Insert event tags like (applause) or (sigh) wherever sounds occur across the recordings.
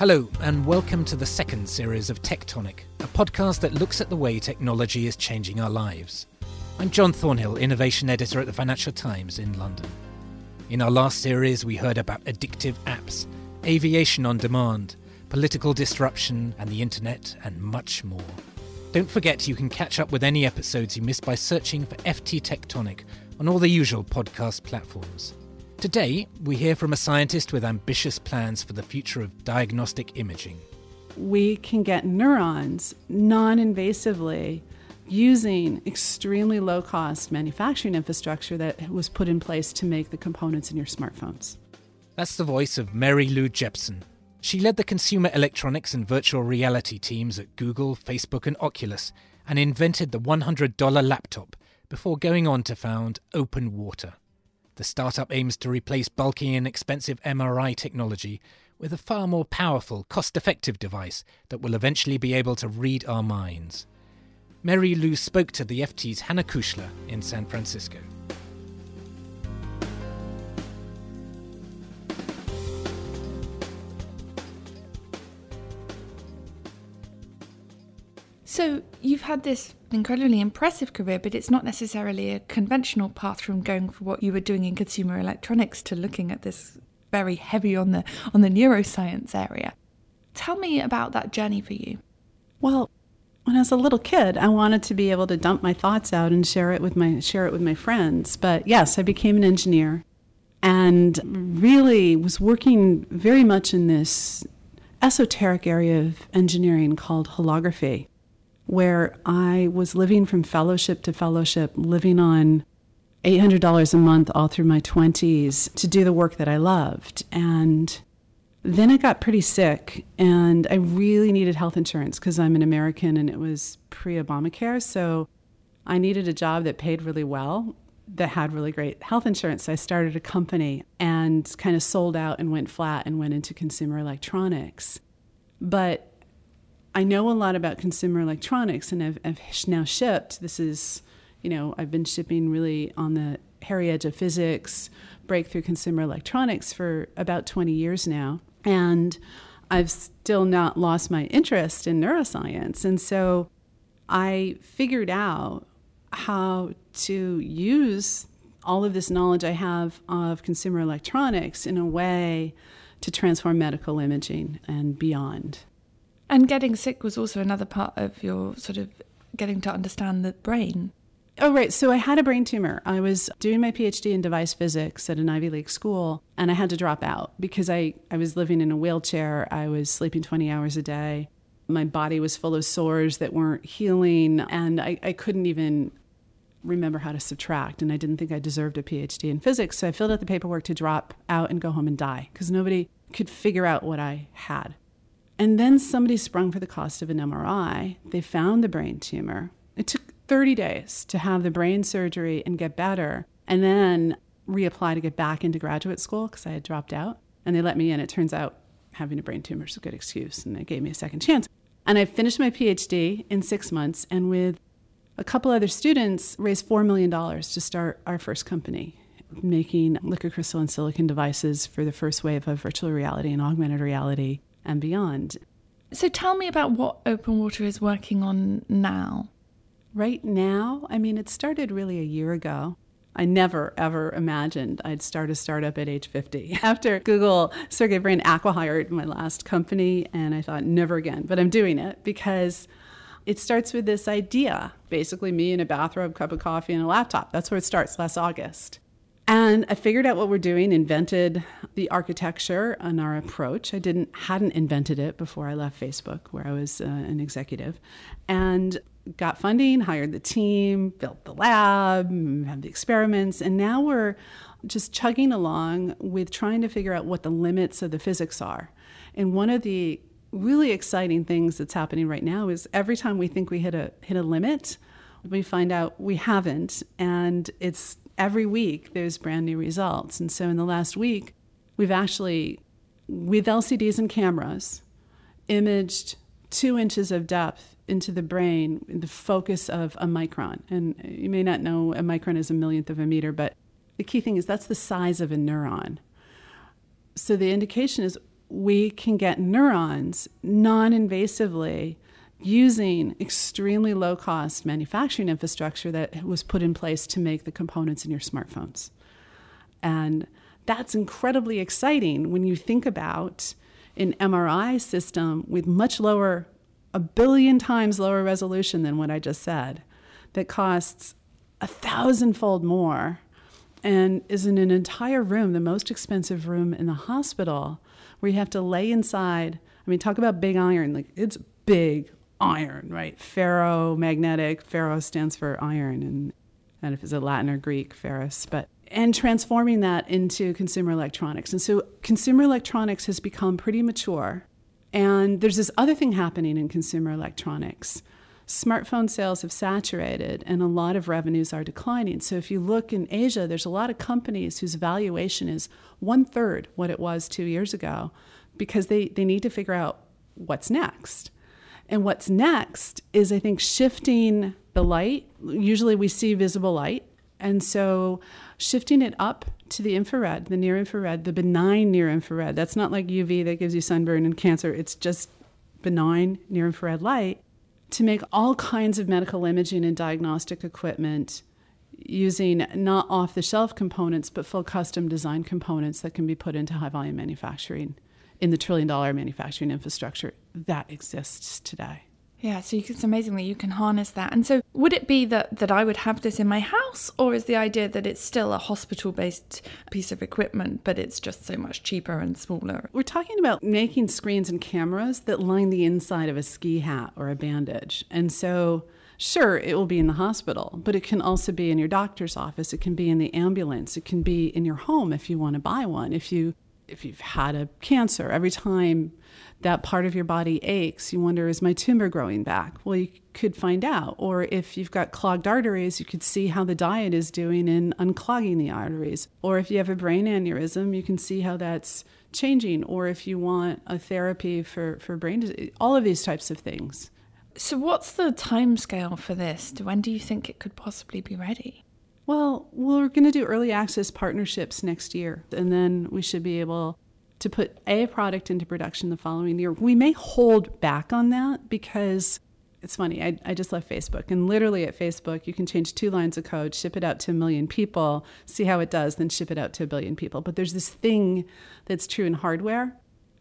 Hello, and welcome to the second series of Tectonic, a podcast that looks at the way technology is changing our lives. I'm John Thornhill, Innovation Editor at the Financial Times in London. In our last series, we heard about addictive apps, aviation on demand, political disruption, and the internet, and much more. Don't forget you can catch up with any episodes you missed by searching for FT Tectonic on all the usual podcast platforms. Today, we hear from a scientist with ambitious plans for the future of diagnostic imaging. We can get neurons non invasively using extremely low cost manufacturing infrastructure that was put in place to make the components in your smartphones. That's the voice of Mary Lou Jepsen. She led the consumer electronics and virtual reality teams at Google, Facebook, and Oculus and invented the $100 laptop before going on to found Open Water. The startup aims to replace bulky and expensive MRI technology with a far more powerful, cost effective device that will eventually be able to read our minds. Mary Lou spoke to the FT's Hannah Kuchler in San Francisco. So you've had this incredibly impressive career, but it's not necessarily a conventional path from going for what you were doing in consumer electronics to looking at this very heavy on the on the neuroscience area. Tell me about that journey for you. Well, when I was a little kid, I wanted to be able to dump my thoughts out and share it with my share it with my friends. But yes, I became an engineer and really was working very much in this esoteric area of engineering called holography, where I was living from fellowship to fellowship, living on $800 a month all through my 20s to do the work that I loved. And then I got pretty sick and I really needed health insurance because I'm an American and it was pre Obamacare. So I needed a job that paid really well, that had really great health insurance. So I started a company and kind of sold out and went flat and went into consumer electronics. But I know a lot about consumer electronics and I've, I've now shipped. This is, you know, I've been shipping really on the hairy edge of physics, breakthrough consumer electronics for about 20 years now. And I've still not lost my interest in neuroscience. And so I figured out how to use all of this knowledge I have of consumer electronics in a way to transform medical imaging and beyond. And getting sick was also another part of your sort of getting to understand the brain. Oh, right. So I had a brain tumor. I was doing my PhD in device physics at an Ivy League school, and I had to drop out because I, I was living in a wheelchair. I was sleeping 20 hours a day. My body was full of sores that weren't healing, and I, I couldn't even remember how to subtract. And I didn't think I deserved a PhD in physics. So I filled out the paperwork to drop out and go home and die because nobody could figure out what I had. And then somebody sprung for the cost of an MRI. They found the brain tumor. It took 30 days to have the brain surgery and get better, and then reapply to get back into graduate school because I had dropped out. And they let me in. It turns out having a brain tumor is a good excuse, and they gave me a second chance. And I finished my PhD in six months, and with a couple other students, raised $4 million to start our first company, making liquid crystal and silicon devices for the first wave of virtual reality and augmented reality and beyond. So tell me about what Open Water is working on now. Right now, I mean, it started really a year ago. I never ever imagined I'd start a startup at age 50. (laughs) After Google, Sergey Brin acqui-hired my last company, and I thought, never again. But I'm doing it because it starts with this idea basically, me in a bathrobe, cup of coffee, and a laptop. That's where it starts last August. And I figured out what we're doing, invented the architecture and our approach. I didn't hadn't invented it before I left Facebook, where I was uh, an executive, and got funding, hired the team, built the lab, had the experiments, and now we're just chugging along with trying to figure out what the limits of the physics are. And one of the really exciting things that's happening right now is every time we think we hit a hit a limit, we find out we haven't, and it's every week there's brand new results. And so in the last week, we've actually, with LCDs and cameras, imaged two inches of depth into the brain, the focus of a micron. And you may not know a micron is a millionth of a meter, but the key thing is that's the size of a neuron. So the indication is we can get neurons non invasively using extremely low cost manufacturing infrastructure that was put in place to make the components in your smartphones. And that's incredibly exciting when you think about an MRI system with much lower, a billion times lower resolution than what I just said, that costs a thousandfold more and is in an entire room, the most expensive room in the hospital, where you have to lay inside. I mean, talk about big iron. Like, it's big iron, right? Ferromagnetic. Ferro stands for iron, and and if it's a Latin or Greek, ferrous. But and transforming that into consumer electronics. And so consumer electronics has become pretty mature. And there's this other thing happening in consumer electronics. Smartphone sales have saturated and a lot of revenues are declining. So if you look in Asia, there's a lot of companies whose valuation is one third what it was two years ago because they, they need to figure out what's next. And what's next is, I think, shifting the light. Usually we see visible light. And so shifting it up to the infrared, the near infrared, the benign near infrared. That's not like UV that gives you sunburn and cancer. It's just benign near infrared light to make all kinds of medical imaging and diagnostic equipment using not off the shelf components, but full custom design components that can be put into high volume manufacturing in the trillion dollar manufacturing infrastructure that exists today. Yeah, so it's amazing that you can harness that. And so, would it be that that I would have this in my house, or is the idea that it's still a hospital-based piece of equipment, but it's just so much cheaper and smaller? We're talking about making screens and cameras that line the inside of a ski hat or a bandage, and so. Sure, it will be in the hospital, but it can also be in your doctor's office. It can be in the ambulance. It can be in your home if you want to buy one. If you if you've had a cancer, every time that part of your body aches, you wonder, is my tumor growing back? Well, you could find out. Or if you've got clogged arteries, you could see how the diet is doing in unclogging the arteries. Or if you have a brain aneurysm, you can see how that's changing. Or if you want a therapy for, for brain disease, all of these types of things. So, what's the time scale for this? When do you think it could possibly be ready? Well, we're going to do early access partnerships next year, and then we should be able to put a product into production the following year. We may hold back on that because it's funny. I, I just left Facebook, and literally at Facebook, you can change two lines of code, ship it out to a million people, see how it does, then ship it out to a billion people. But there's this thing that's true in hardware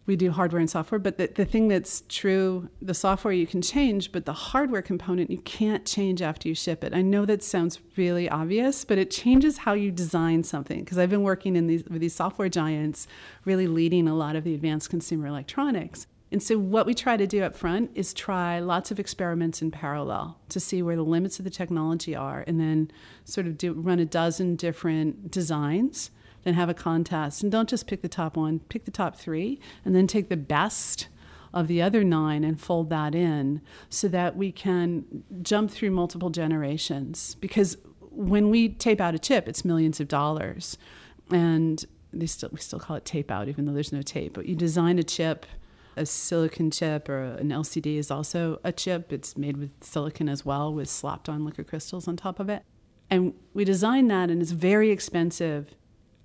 we do hardware and software. But the, the thing that's true, the software you can change, but the hardware component you can't change after you ship it. I know that sounds really obvious, but it changes how you design something. Because I've been working in these with these software giants, really leading a lot of the advanced consumer electronics. And so, what we try to do up front is try lots of experiments in parallel to see where the limits of the technology are, and then sort of do run a dozen different designs then have a contest. And don't just pick the top one, pick the top three, and then take the best of the other nine and fold that in so that we can jump through multiple generations. Because when we tape out a chip, it's millions of dollars. And they still, we still call it tape out, even though there's no tape. But you design a chip, a silicon chip or an LCD is also a chip. It's made with silicon as well, with slapped on liquid crystals on top of it. And we design that, and it's very expensive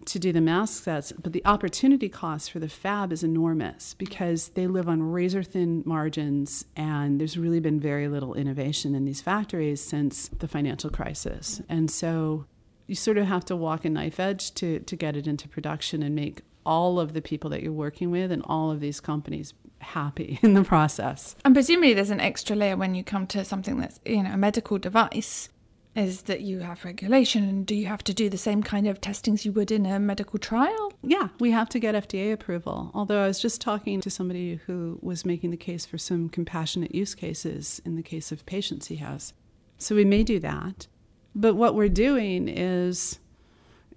to do the mask sets, but the opportunity cost for the fab is enormous because they live on razor thin margins, and there's really been very little innovation in these factories since the financial crisis. And so you sort of have to walk a knife edge to, to get it into production and make all of the people that you're working with and all of these companies happy (laughs) in the process. And presumably there's an extra layer when you come to something that's, you know, a medical device is that you have regulation and do you have to do the same kind of testings you would in a medical trial? Yeah, we have to get FDA approval. Although I was just talking to somebody who was making the case for some compassionate use cases in the case of patients he has. So we may do that. But what we're doing is,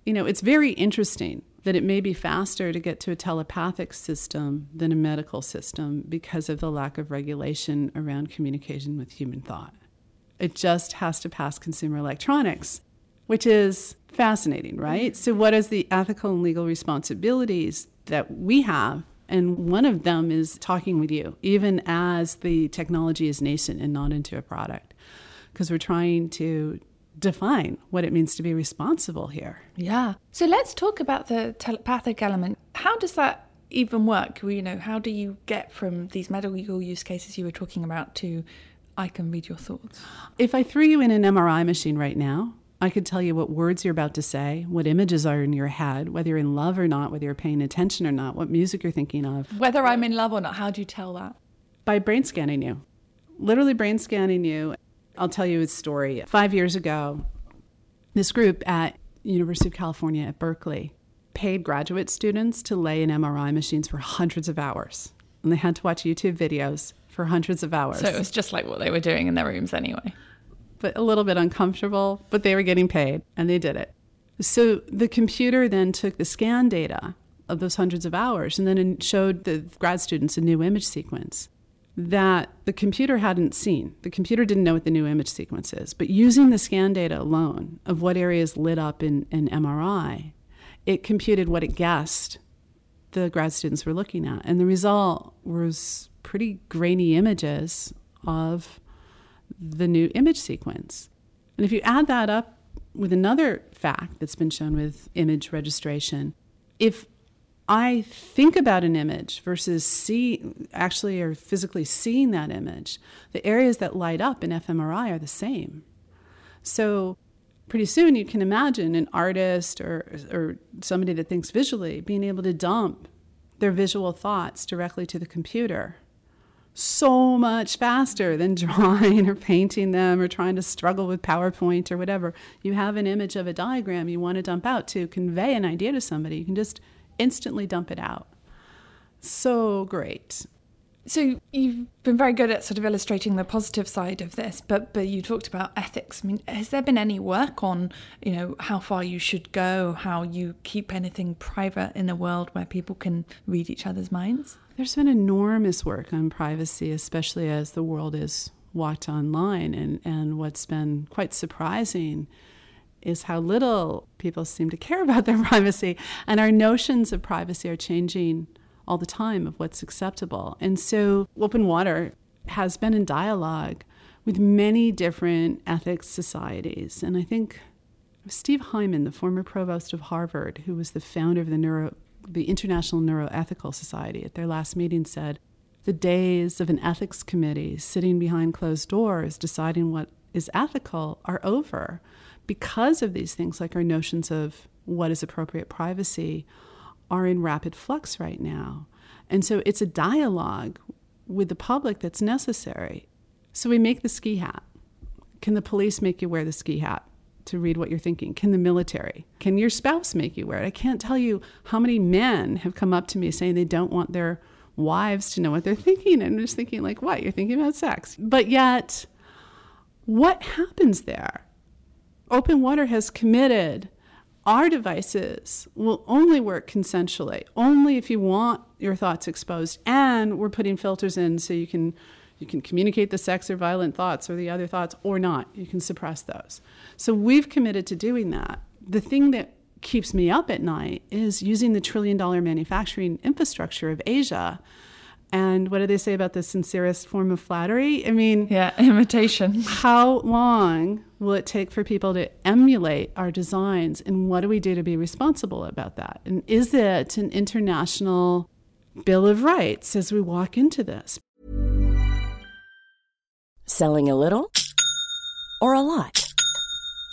you know, it's very interesting that it may be faster to get to a telepathic system than a medical system because of the lack of regulation around communication with human thought. It just has to pass consumer electronics, which is fascinating, right? So, what is the ethical and legal responsibilities that we have? And one of them is talking with you, even as the technology is nascent and not into a product, because we're trying to define what it means to be responsible here. Yeah. So let's talk about the telepathic element. How does that even work? You know, how do you get from these medical use cases you were talking about to I can read your thoughts? If I threw you in an MRI machine right now, I could tell you what words you're about to say, what images are in your head, whether you're in love or not, whether you're paying attention or not, what music you're thinking of. Whether I'm in love or not, how do you tell that? By brain scanning you. Literally brain scanning you. I'll tell you a story. Five years ago, this group at University of California at Berkeley paid graduate students to lay in MRI machines for hundreds of hours. And they had to watch YouTube videos for hundreds of hours. So it was just like what they were doing in their rooms anyway but a little bit uncomfortable, but they were getting paid and they did it. So the computer then took the scan data of those hundreds of hours and then showed the grad students a new image sequence that the computer hadn't seen. The computer didn't know what the new image sequence is, but using the scan data alone of what areas lit up in, in MRI, it computed what it guessed the grad students were looking at. And the result was pretty grainy images of the new image sequence. And if you add that up with another fact that's been shown with image registration, if I think about an image versus see actually or physically seeing that image, the areas that light up in fMRI are the same. So pretty soon you can imagine an artist or or somebody that thinks visually being able to dump their visual thoughts directly to the computer so much faster than (laughs) drawing or painting them or trying to struggle with PowerPoint or whatever. You have an image of a diagram you want to dump out to convey an idea to somebody. You can just instantly dump it out. So great. So you've been very good at sort of illustrating the positive side of this, but but you talked about ethics. I mean, has there been any work on, you know, how far you should go, how you keep anything private in a world where people can read each other's minds? There's been enormous work on privacy, especially as the world is walked online. And, and what's been quite surprising is how little people seem to care (laughs) about their privacy. And our notions of privacy are changing all the time of what's acceptable. And so Open Water has been in dialogue with many different ethics societies. And I think Steve Hyman, the former provost of Harvard, who was the founder of the Neuro the International Neuroethical Society at their last meeting said the days of an ethics committee sitting behind closed doors deciding what is ethical are over because of these things like our notions of what is appropriate privacy are in rapid flux right now. And so it's a dialogue with the public that's necessary. So we make the ski hat. Can the police make you wear the ski hat? to read what you're thinking? Can the military? Can your spouse make you wear it? I can't tell you how many men have come up to me saying they don't want their wives to know what they're thinking. And I'm just thinking, like, what? You're thinking about sex. But yet, what happens there? Open Water has committed our devices will only work consensually, only if you want your thoughts exposed. And we're putting filters in so you can you can communicate the sex or violent thoughts or the other thoughts or not. You can suppress those. So we've committed to doing that. The thing that keeps me up at night is using the trillion dollar manufacturing infrastructure of Asia. And what do they say about the sincerest form of flattery? I mean, yeah, (laughs) imitation. How long will it take for people to emulate our designs? And what do we do to be responsible about that? And is it an international Bill of Rights as we walk into this? Selling a little or a lot?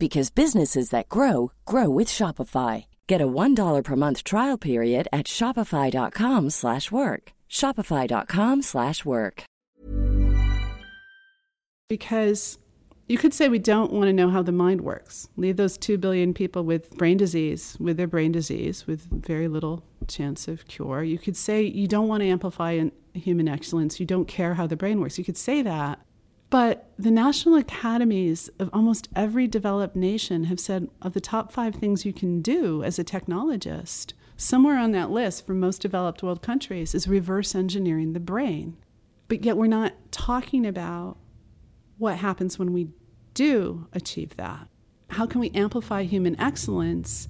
because businesses that grow grow with Shopify. Get a $1 per month trial period at Shopify.com slash work. Shopify.com slash work. Because you could say we don't want to know how the mind works. Leave those 2 billion people with brain disease, with their brain disease, with very little chance of cure. You could say you don't want to amplify human excellence. You don't care how the brain works. You could say that. But the national academies of almost every developed nation have said of the top five things you can do as a technologist, somewhere on that list for most developed world countries is reverse engineering the brain. But yet we're not talking about what happens when we do achieve that. How can we amplify human excellence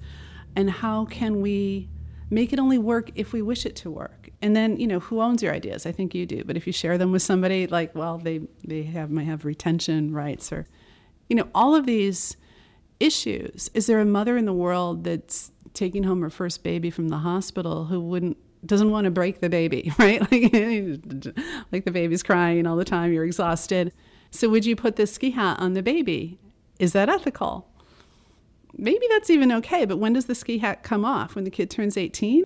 and how can we make it only work if we wish it to work? And then, you know, who owns your ideas? I think you do. But if you share them with somebody like, well, they they have might have retention rights or you know, all of these issues. Is there a mother in the world that's taking home her first baby from the hospital who wouldn't doesn't want to break the baby, (laughs) right? Like, (laughs) like the baby's crying all the time, you're exhausted. So would you put this ski hat on the baby? Is that ethical? Maybe that's even okay, but when does the ski hat come off? When the kid turns 18?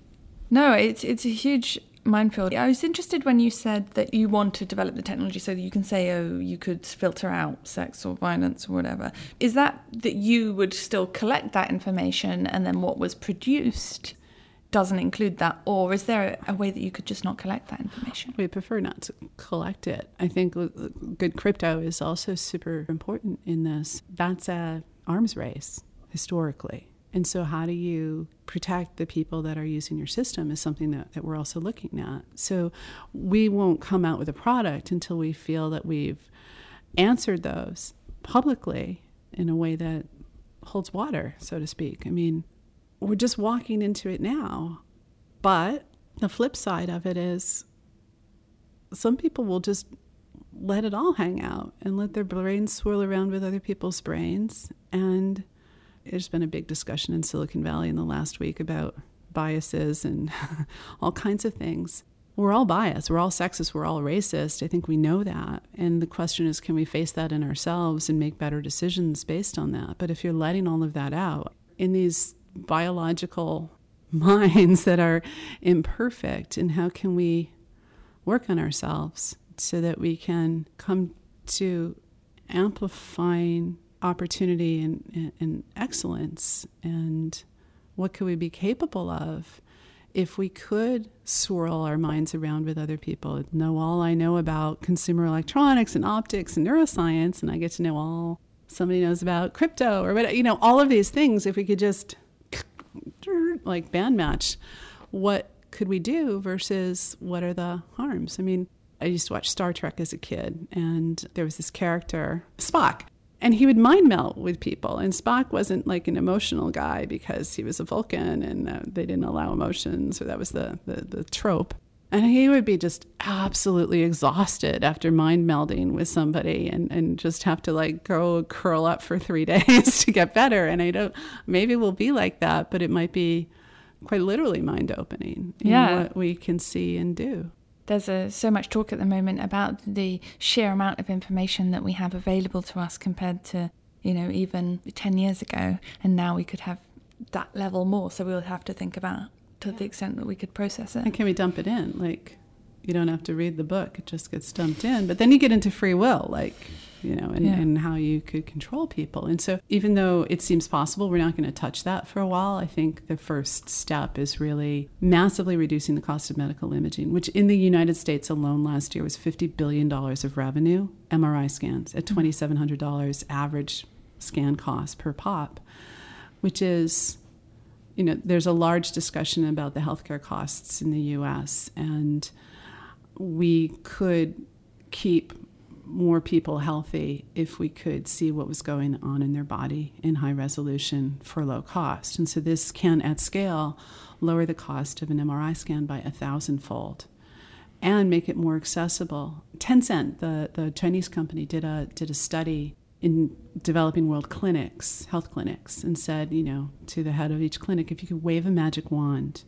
No, it's it's a huge minefield. I was interested when you said that you want to develop the technology so that you can say, oh, you could filter out sex or violence or whatever. Is that that you would still collect that information and then what was produced doesn't include that? Or is there a way that you could just not collect that information? We prefer not to collect it. I think good crypto is also super important in this. That's a arms race historically and so, how do you protect the people that are using your system is something that, that we're also looking at. So, we won't come out with a product until we feel that we've answered those publicly in a way that holds water, so to speak. I mean, we're just walking into it now. But the flip side of it is some people will just let it all hang out and let their brains swirl around with other people's brains and there's been a big discussion in Silicon Valley in the last week about biases and (laughs) all kinds of things. We're all biased, we're all sexist, we're all racist. I think we know that. And the question is can we face that in ourselves and make better decisions based on that? But if you're letting all of that out in these biological (laughs) minds that are imperfect, and how can we work on ourselves so that we can come to amplifying opportunity and, and, and excellence and what could we be capable of if we could swirl our minds around with other people, know all I know about consumer electronics and optics and neuroscience, and I get to know all somebody knows about crypto or what, you know, all of these things, if we could just (clears throat) like band match, what could we do versus what are the harms? I mean, I used to watch Star Trek as a kid, and there was this character, Spock, and he would mind meld with people. And Spock wasn't like an emotional guy because he was a Vulcan and uh, they didn't allow emotions, or that was the, the, the trope. And he would be just absolutely exhausted after mind melding with somebody and, and just have to like go curl up for three (laughs) days to get better. And I don't, maybe we'll be like that, but it might be quite literally mind opening in yeah. what we can see and do there's a, so much talk at the moment about the sheer amount of information that we have available to us compared to, you know, even 10 years ago. And now we could have that level more. So we'll have to think about to yeah. the extent that we could process it. And can we dump it in? Like, you don't have to read the book, it just gets dumped in. But then you get into free will. Like, you know, and, yeah. and how you could control people. And so, even though it seems possible, we're not going to touch that for a while. I think the first step is really massively reducing the cost of medical imaging, which in the United States alone last year was $50 billion of revenue, MRI scans at mm-hmm. $2,700 average scan cost per pop, which is you know, there's a large discussion about the healthcare costs in the US, and we could keep more people healthy if we could see what was going on in their body in high resolution for low cost. And so this can, at scale, lower the cost of an MRI scan by a thousandfold and make it more accessible. Tencent, the, the Chinese company, did a, did a study in developing world clinics, health clinics, and said, you know, to the head of each clinic, if you could wave a magic wand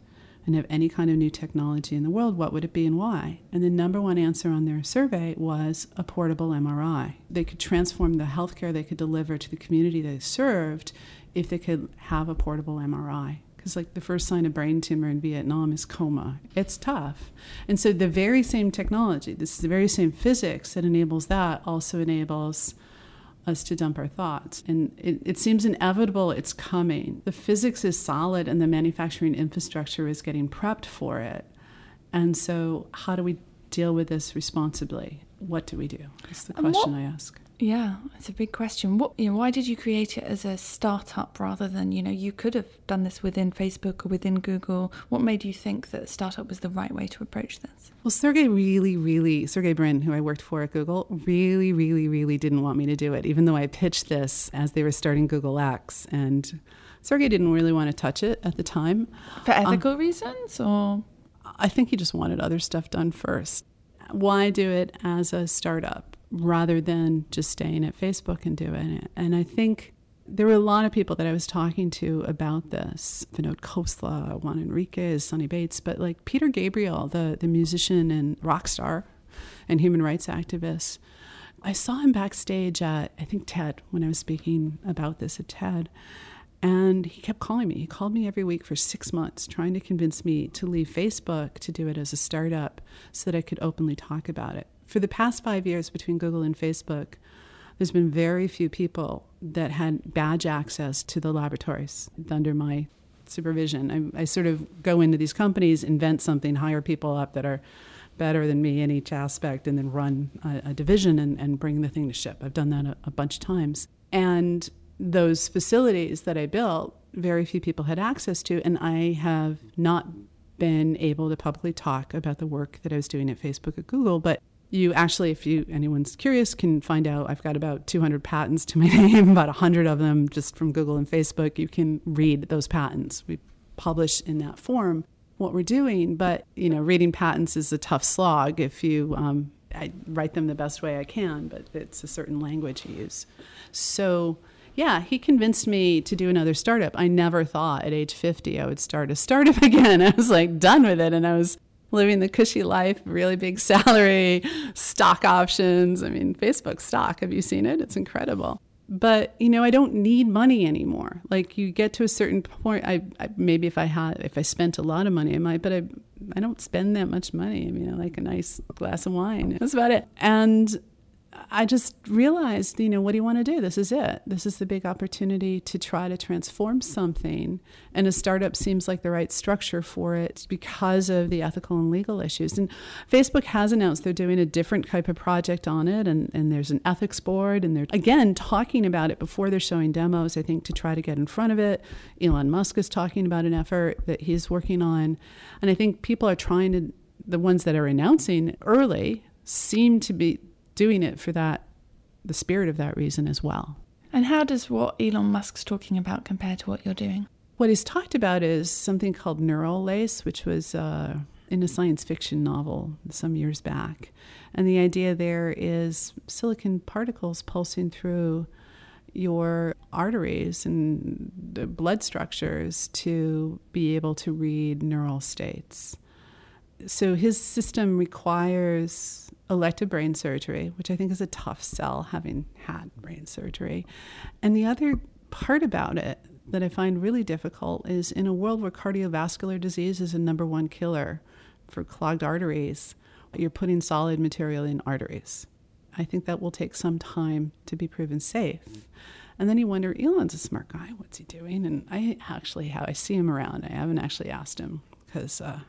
and have any kind of new technology in the world, what would it be and why? And the number one answer on their survey was a portable MRI. They could transform the healthcare they could deliver to the community they served if they could have a portable MRI. Because, like, the first sign of brain tumor in Vietnam is coma. It's tough. And so, the very same technology, this is the very same physics that enables that, also enables us to dump our thoughts. And it, it, seems inevitable it's coming. The physics is solid and the manufacturing infrastructure is getting prepped for it. And so, how do we deal with this responsibly? What do we do? That's the um, question what, I ask. Yeah, it's a big question. What you know, why did you create it as a startup rather than, you know, you could have done this within Facebook or within Google. What made you think that startup was the right way to approach this? Well, Sergey really, really, Sergey Brin, who I worked for at Google, really, really, really didn't want me to do it, even though I pitched this as they were starting Google X. And Sergey didn't really want to touch it at the time. For ethical um, reasons or? I think he just wanted other stuff done first. Why do it as a startup? Rather than just staying at Facebook and doing it. And I think there were a lot of people that I was talking to about this. Vinod Khosla, Juan Enriquez, Sunny Bates, but like Peter Gabriel, the, the musician and rock star and human rights activist. I saw him backstage at, I think, TED, when I was speaking about this at TED. And he kept calling me. He called me every week for six months, trying to convince me to leave Facebook to do it as a startup so that I could openly talk about it for the past five years between Google and Facebook, there's been very few people that had badge access to the laboratories under my supervision. I, I, sort of go into these companies, invent something, hire people up that are better than me in each aspect, and then run a, a division and, and, bring the thing to ship. I've done that a, a bunch of times. And those facilities that I built, very few people had access to, and I have not been able to publicly talk about the work that I was doing at Facebook at Google, but you actually if you anyone's curious can find out i've got about 200 patents to my (laughs) name about 100 of them just from google and facebook you can read those patents we publish in that form what we're doing but you know reading patents is a tough slog if you um, i write them the best way i can but it's a certain language you use so yeah, he convinced me to do another startup. I never thought at age 50 I would start a startup (laughs) again. I was like done with it. And I was living the cushy life, really big (laughs) salary, stock options. I mean, Facebook stock, have you seen it? It's incredible. But, you know, I don't need money anymore. Like you get to a certain point, I, I maybe if I had if I spent a lot of money, I might, but I I don't spend that much money. I mean, I like a nice glass of wine. (laughs) That's about it. And I just realized, you know, what do you want to do? This is it. This is the big opportunity to try to transform something. And a startup seems like the right structure for it because of the ethical and legal issues. And Facebook has announced they're doing a different type of project on it. And, and there's an ethics board. And they're, again, talking about it before they're showing demos, I think, to try to get in front of it. Elon Musk is talking about an effort that he's working on. And I think people are trying to, the ones that are announcing early seem to be doing it for that, the spirit of that reason as well. And how does what Elon Musk's talking about compare to what you're doing? What he's talked about is something called neural lace, which was uh, in a science fiction novel some years back. And the idea there is silicon particles pulsing through your arteries and the blood structures to be able to read neural states. So his system requires elective brain surgery, which I think is a tough sell having had brain surgery. And the other part about it that I find really difficult is in a world where cardiovascular disease is a number one killer for clogged arteries, you're putting solid material in arteries. I think that will take some time to be proven safe. And then you wonder, Elon's a smart guy. What's he doing? And I actually have, I see him around. I haven't actually asked him because uh,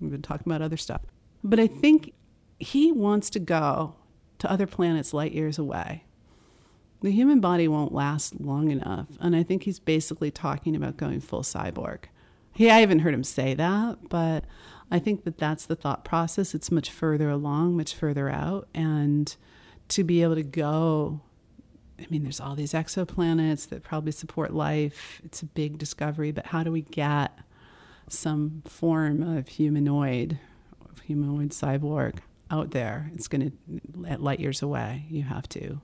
we've been talking about other stuff. But I think he wants to go to other planets light years away. The human body won't last long enough. And I think he's basically talking about going full cyborg. He, I haven't heard him say that, but I think that that's the thought process. It's much further along, much further out. And to be able to go, I mean, there's all these exoplanets that probably support life. It's a big discovery, but how do we get some form of humanoid, humanoid cyborg out there. It's going to, at light years away, you have to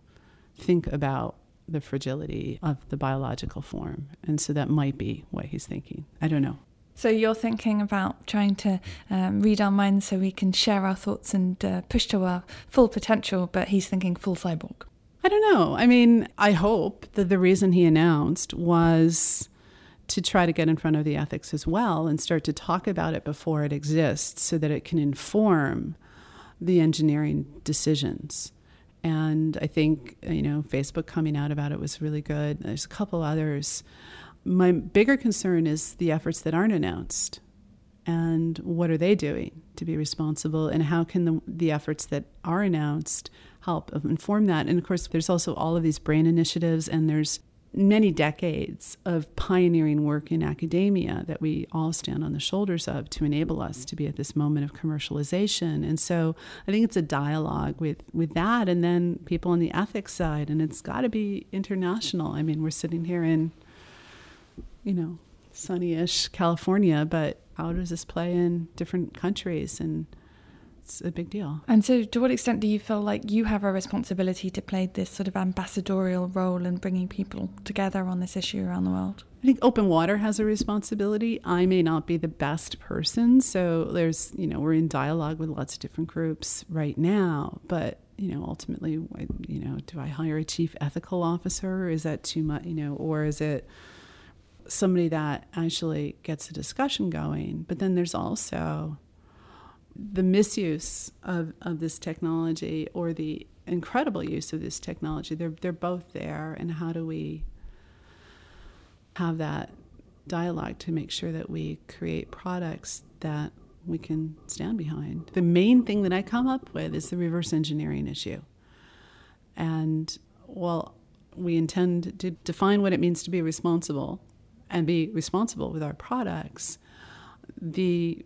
think about the fragility of the biological form. And so that might be what he's thinking. I don't know. So you're thinking about trying to um, read our minds so we can share our thoughts and uh, push to our full potential, but he's thinking full cyborg. I don't know. I mean, I hope that the reason he announced was to try to get in front of the ethics as well and start to talk about it before it exists so that it can inform the engineering decisions. And I think, you know, Facebook coming out about it was really good. There's a couple others. My bigger concern is the efforts that aren't announced. And what are they doing to be responsible? And how can the, the efforts that are announced, help inform that. And of course, there's also all of these brain initiatives, and there's many decades of pioneering work in academia that we all stand on the shoulders of to enable us to be at this moment of commercialization. And so I think it's a dialogue with, with that and then people on the ethics side. And it's got to be international. I mean, we're sitting here in, you know, sunny ish California, but how does this play in different countries? And it's a big deal. And so, to what extent do you feel like you have a responsibility to play this sort of ambassadorial role in bringing people together on this issue around the world? I think Open Water has a responsibility. I may not be the best person, so there's, you know, we're in dialogue with lots of different groups right now, but you know, ultimately, you know, do I hire a chief ethical officer? Is that too much, you know, or is it somebody that actually gets a discussion going? But then there's also the misuse of, of this technology or the incredible use of this technology, they're, they're both there. And how do we have that dialogue to make sure that we create products that we can stand behind? The main thing that I come up with is the reverse engineering issue. And while we intend to define what it means to be responsible and be responsible with our products, the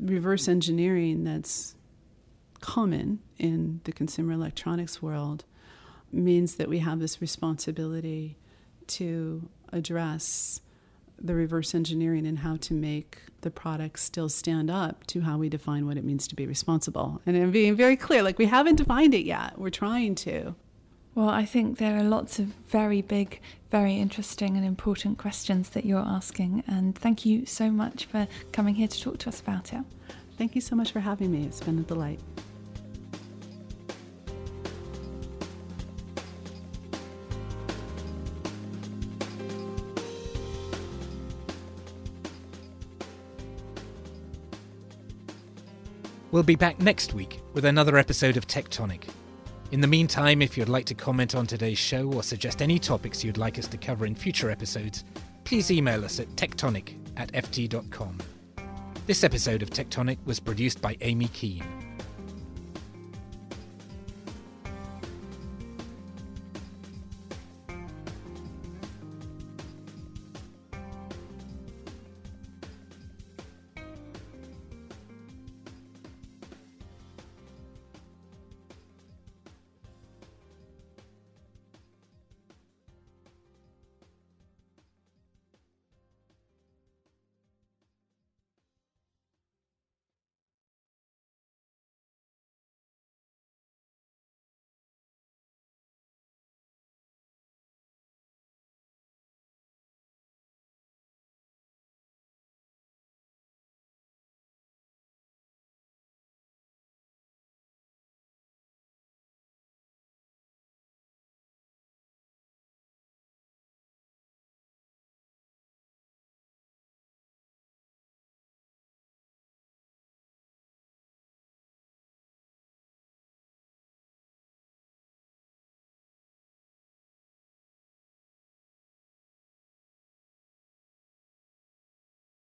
reverse engineering that's common in the consumer electronics world means that we have this responsibility to address the reverse engineering and how to make the products still stand up to how we define what it means to be responsible. And I'm being very clear, like we haven't defined it yet. We're trying to. Well, I think there are lots of very big, very interesting and important questions that you're asking. And thank you so much for coming here to talk to us about it. Thank you so much for having me. It's been a delight. We'll be back next week with another episode of Tectonic. In the meantime, if you'd like to comment on today's show or suggest any topics you'd like us to cover in future episodes, please email us at tectonic at ft.com. This episode of Tectonic was produced by Amy Keane.